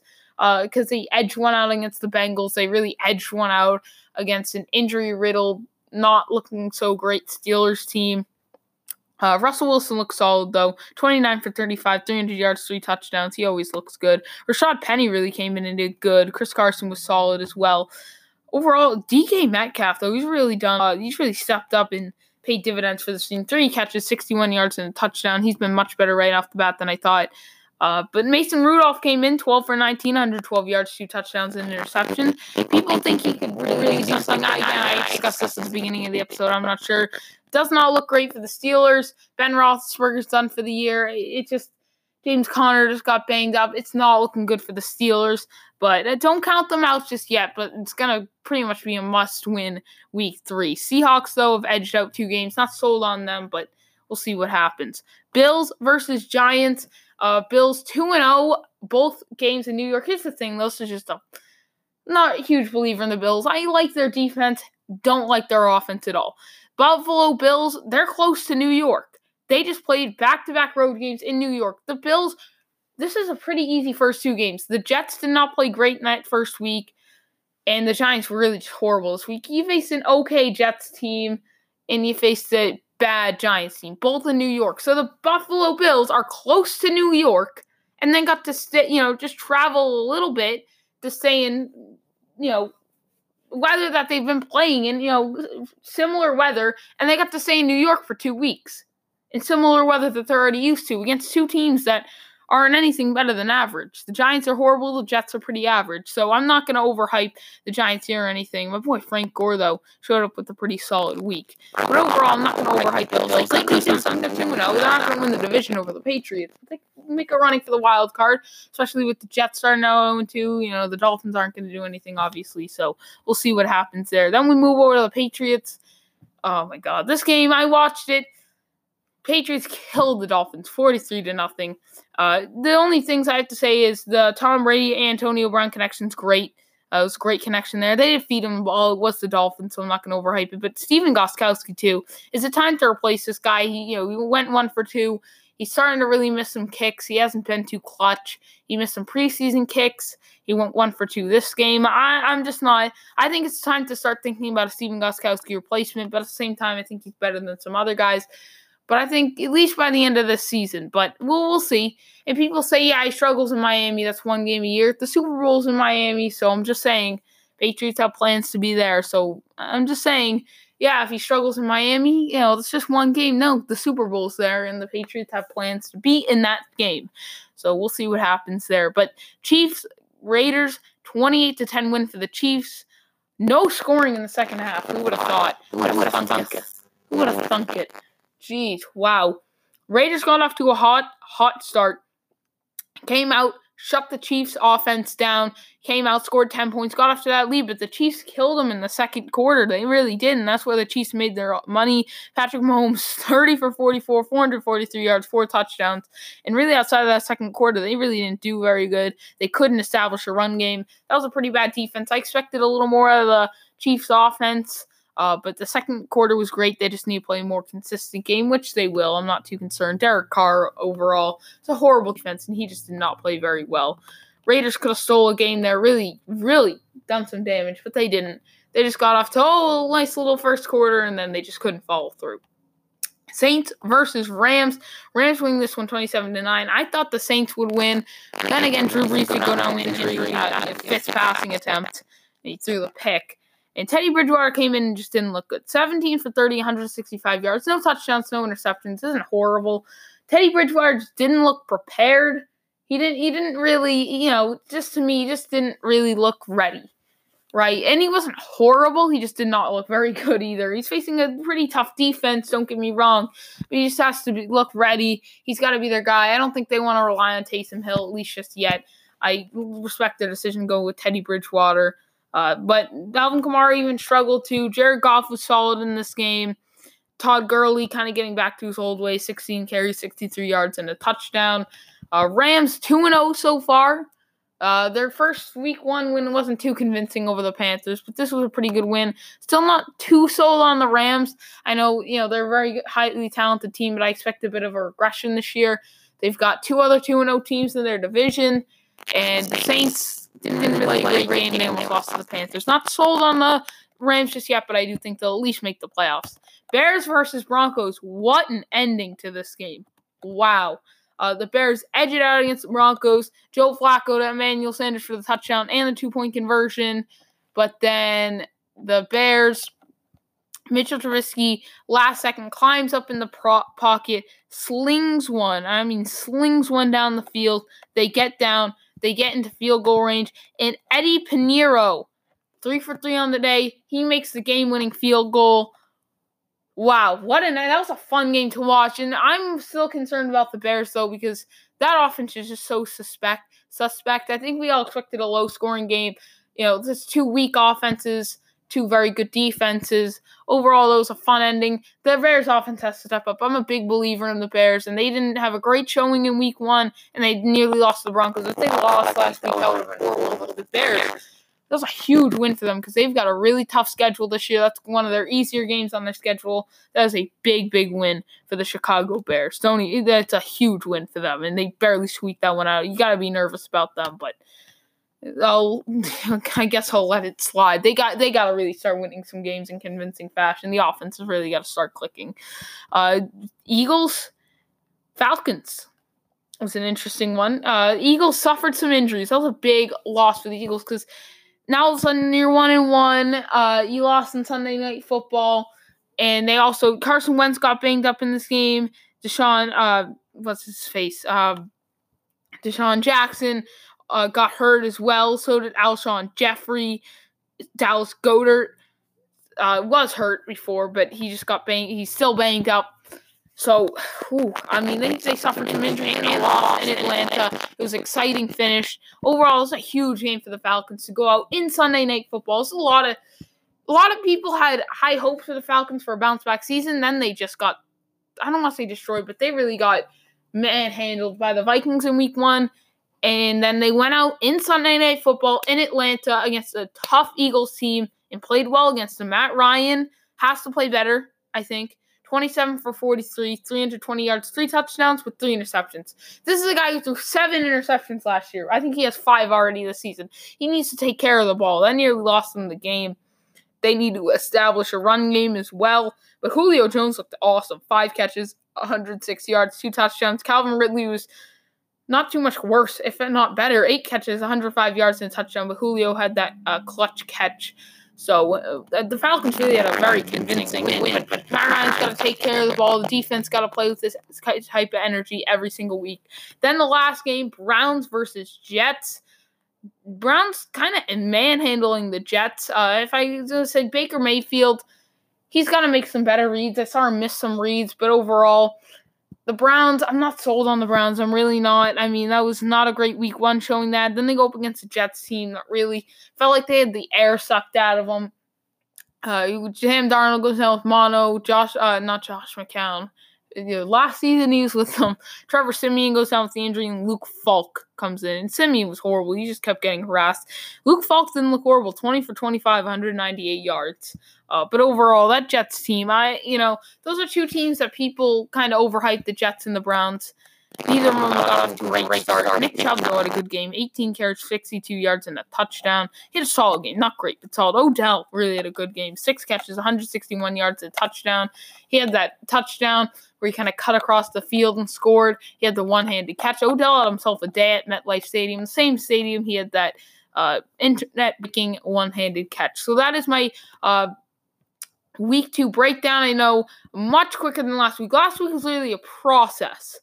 because uh, they edged one out against the Bengals. They really edged one out against an injury riddled, not looking so great Steelers team. Uh, Russell Wilson looks solid though. 29 for 35, 300 yards, three touchdowns. He always looks good. Rashaad Penny really came in and did good. Chris Carson was solid as well. Overall, DK Metcalf though he's really done. Uh, he's really stepped up and paid dividends for this team. Three catches, 61 yards, and a touchdown. He's been much better right off the bat than I thought. Uh, but Mason Rudolph came in 12 for 19, 112 yards, two touchdowns, and an interception. People think he could really really do something. I, I discussed this at the beginning of the episode. I'm not sure. Does not look great for the Steelers. Ben Roethlisberger's done for the year. It just James Conner just got banged up. It's not looking good for the Steelers, but uh, don't count them out just yet. But it's gonna pretty much be a must-win week three. Seahawks though have edged out two games. Not sold on them, but we'll see what happens. Bills versus Giants. Uh, Bills 2 and 0, both games in New York. Here's the thing, this is just a not a huge believer in the Bills. I like their defense, don't like their offense at all. Buffalo Bills, they're close to New York. They just played back to back road games in New York. The Bills, this is a pretty easy first two games. The Jets did not play great in that first week, and the Giants were really horrible this week. You faced an okay Jets team, and you faced a bad Giants team, both in New York. So the Buffalo Bills are close to New York and then got to stay, you know, just travel a little bit to stay in, you know, weather that they've been playing in, you know, similar weather, and they got to stay in New York for two weeks in similar weather that they're already used to against two teams that aren't anything better than average. The Giants are horrible. The Jets are pretty average. So I'm not going to overhype the Giants here or anything. My boy Frank Gore, though, showed up with a pretty solid week. But overall, I'm not going to overhype the Bills. They could do something 2 0. They're not going to win the division over the Patriots. But they make a running for the wild card, especially with the Jets starting out 0 2. You know, the Dolphins aren't going to do anything, obviously. So we'll see what happens there. Then we move over to the Patriots. Oh my God. This game, I watched it. Patriots killed the Dolphins 43 to nothing. Uh, the only things I have to say is the Tom Brady Antonio Brown connection is great. Uh, it was a great connection there. They did feed him the ball. It was the Dolphins, so I'm not going to overhype it. But Stephen Gostkowski, too, is it time to replace this guy? He, you know, he went one for two. He's starting to really miss some kicks. He hasn't been too clutch. He missed some preseason kicks. He went one for two this game. I, I'm just not. I think it's time to start thinking about a Stephen Gostkowski replacement, but at the same time, I think he's better than some other guys. But I think at least by the end of this season. But we'll we'll see. And people say, yeah, he struggles in Miami. That's one game a year. The Super Bowl's in Miami, so I'm just saying Patriots have plans to be there. So I'm just saying, yeah, if he struggles in Miami, you know, it's just one game. No, the Super Bowl's there, and the Patriots have plans to be in that game. So we'll see what happens there. But Chiefs, Raiders, 28 to 10 win for the Chiefs. No scoring in the second half. Who would have thought? Who would have thunk it? Who would have thunk it? Jeez, wow. Raiders got off to a hot, hot start. Came out, shut the Chiefs' offense down, came out, scored 10 points, got off to that lead, but the Chiefs killed them in the second quarter. They really did, and that's where the Chiefs made their money. Patrick Mahomes, [LAUGHS] 30 for 44, 443 yards, four touchdowns. And really, outside of that second quarter, they really didn't do very good. They couldn't establish a run game. That was a pretty bad defense. I expected a little more out of the Chiefs' offense. Uh, but the second quarter was great. They just need to play a more consistent game, which they will. I'm not too concerned. Derek Carr overall, it's a horrible defense, and he just did not play very well. Raiders could have stole a game there, really, really done some damage, but they didn't. They just got off to oh nice little first quarter, and then they just couldn't follow through. Saints versus Rams. Rams win this one 27 to 9. I thought the Saints would win. Then again, Drew Brees did go down with injury, had a fifth passing attempt. He threw the pick. And Teddy Bridgewater came in and just didn't look good. 17 for 30, 165 yards, no touchdowns, no interceptions. Isn't horrible. Teddy Bridgewater just didn't look prepared. He didn't. He didn't really. You know, just to me, he just didn't really look ready. Right, and he wasn't horrible. He just did not look very [LAUGHS] good either. He's facing a pretty tough defense. Don't get me wrong, but he just has to be, look ready. He's got to be their guy. I don't think they want to rely on Taysom Hill at least just yet. I respect their decision going with Teddy Bridgewater. Uh, but Alvin Kamara even struggled too. Jared Goff was solid in this game. Todd Gurley kind of getting back to his old way 16 carries, 63 yards, and a touchdown. Uh, Rams 2 0 so far. Uh, their first week one win wasn't too convincing over the Panthers, but this was a pretty good win. Still not too sold on the Rams. I know, you know, they're a very highly talented team, but I expect a bit of a regression this year. They've got two other 2 0 teams in their division, and the Saints didn't, really play great game. They almost lost to the Panthers. Not sold on the Rams just yet, but I do think they'll at least make the playoffs. Bears versus Broncos. What an ending to this game. Wow. Uh, the Bears edge it out against the Broncos. Joe Flacco to Emmanuel Sanders for the touchdown and the two point conversion. But then the Bears, Mitchell Trubisky, last second climbs up in the pro- pocket, slings one. I mean, slings one down the field. They get down. They get into field goal range, and Eddie Piñeiro, three for three on the day, he makes the game-winning field goal. Wow, what a that was a fun game to watch, and I'm still concerned about the Bears though because that offense is just so suspect. Suspect. I think we all expected a low-scoring game. You know, just two weak offenses two very good defenses. Overall, it was a fun ending. The Bears offense has to step up. I'm a big believer in the Bears, and they didn't have a great showing in week one, and they nearly lost to the Broncos. If they lost last week, that would have horrible the Bears. That was a huge win for them because they've got a really tough schedule this year. That's one of their easier games on their schedule. That is a big, big win for the Chicago Bears. Tony, that's a huge win for them, and they barely squeaked that one out. You got to be nervous about them, but – I'll, [LAUGHS] I guess I'll let it slide. They got they got to really start winning some games in convincing fashion. The offense has really got to start clicking. Uh, Eagles, Falcons was an interesting one. Uh, Eagles suffered some injuries. That was a big loss for the Eagles because now all of a sudden you're one and one. Uh, you lost in Sunday Night Football, and they also Carson Wentz got banged up in this game. Deshaun, uh, what's his face? Uh, DeSean Jackson uh, got hurt as well. So did Alshon Jeffery. Dallas Goedert uh, was hurt before, but he just got banged. He's still banged up. So, whew, I mean, they, they suffered some injuries and lost in Atlanta. It was an exciting finish. Overall, it was a huge game for the Falcons to go out in Sunday Night Football. It's a lot of a lot of people had high hopes for the Falcons for a bounce back season. Then they just got, I don't want to say destroyed, but they really got manhandled by the Vikings in Week One And then they went out in Sunday Night Football in Atlanta against a tough Eagles team and played well against them. Matt Ryan has to play better, I think. 27 for 43, 320 yards, three touchdowns with three interceptions. This is a guy who threw seven interceptions last year. I think he has five already this season. He needs to take care of the ball. That nearly lost them the game. They need to establish a run game as well. But Julio Jones looked awesome. Five catches, 106 yards, two touchdowns. Calvin Ridley was not too much worse, if not better. Eight catches, 105 yards, and a touchdown. But Julio had that uh, clutch catch so uh, the Falcons really had a very convincing win. But Matt Ryan's got to take care of the ball. The defense got to play with this type of energy every single week. Then the last game, Browns versus Jets. Browns kind of manhandling the Jets. Uh, if I said Baker Mayfield, he's got to make some better reads. I saw him miss some reads, but overall, the Browns, I'm not sold on the Browns. I'm really not. I mean, that was not a great week one showing that. Then they go up against the Jets team that really felt like they had the air sucked out of them. Uh, Sam Darnold goes down with mono. Josh, uh, not Josh McCown you know, last season he was with them. [LAUGHS] Trevor Siemian goes down with the injury, and Luke Falk comes in. And Siemian was horrible. He just kept getting harassed. Luke Falk didn't look horrible. 20 for 25, 198 yards. Uh, but overall, that Jets team, I you know, those are two teams that people kind of overhype the Jets and the Browns. Neither of them got off to a great start. Nick Chubb had a good game, 18 carries, 62 yards, and a touchdown. He had a solid game, not great, but solid. Odell really had a good game, six catches, 161 yards, a touchdown. He had that touchdown where he kind of cut across the field and scored. He had the one-handed catch. Odell had himself a day at MetLife Stadium, the same stadium. He had that uh, internet making one-handed catch. So that is my uh, week two breakdown. I know much quicker than last week. Last week was literally a process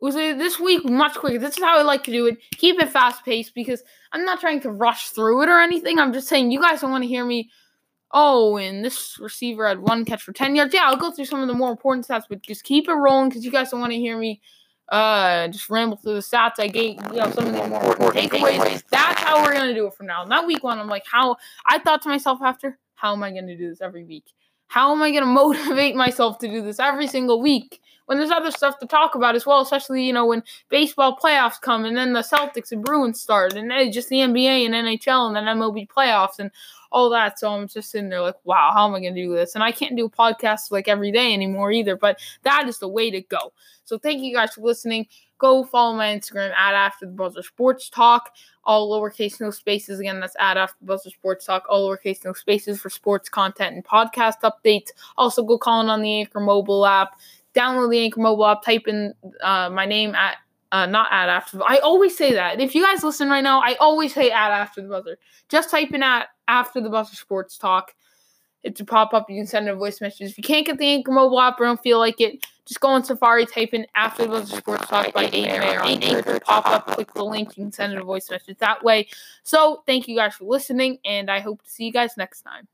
was it this week much quicker. This is how I like to do it. Keep it fast paced because I'm not trying to rush through it or anything. I'm just saying you guys don't want to hear me. Oh, and this receiver had one catch for 10 yards. Yeah, I'll go through some of the more important stats, but just keep it rolling because you guys don't want to hear me uh just ramble through the stats. I gave you know some of the more important takeaways. That's how we're gonna do it from now. Not week one. I'm like, how I thought to myself after, how am I gonna do this every week? How am I gonna [LAUGHS] motivate myself to do this every single week? when there's other stuff to talk about as well, especially, you know, when baseball playoffs come and then the Celtics and Bruins start and then just the NBA and NHL and then MLB playoffs and all that. So I'm just sitting there like, wow, how am I going to do this? And I can't do podcasts like every day anymore either, but that is the way to go. So thank you guys for listening. Go follow my Instagram at After the Buzzer Sports Talk. All lowercase, no spaces. Again, that's at After the Buzzer Sports Talk. All lowercase, no spaces for sports content and podcast updates. Also, go calling on the Anchor mobile app download the Anchor mobile app, type in uh, my name at uh, not at after. The, I always say that. If you guys listen right now, I always say at after the buzzer. Just type in at after the buzzer sports talk. It to pop up. You can send a voice message. If you can't get the Anchor mobile app or don't feel like it, just go on Safari, type in after the sports talk by Mayer on Anchor. Pop up, click the link. You can send a voice message that way. So thank you guys for listening, and I hope to see you guys next time.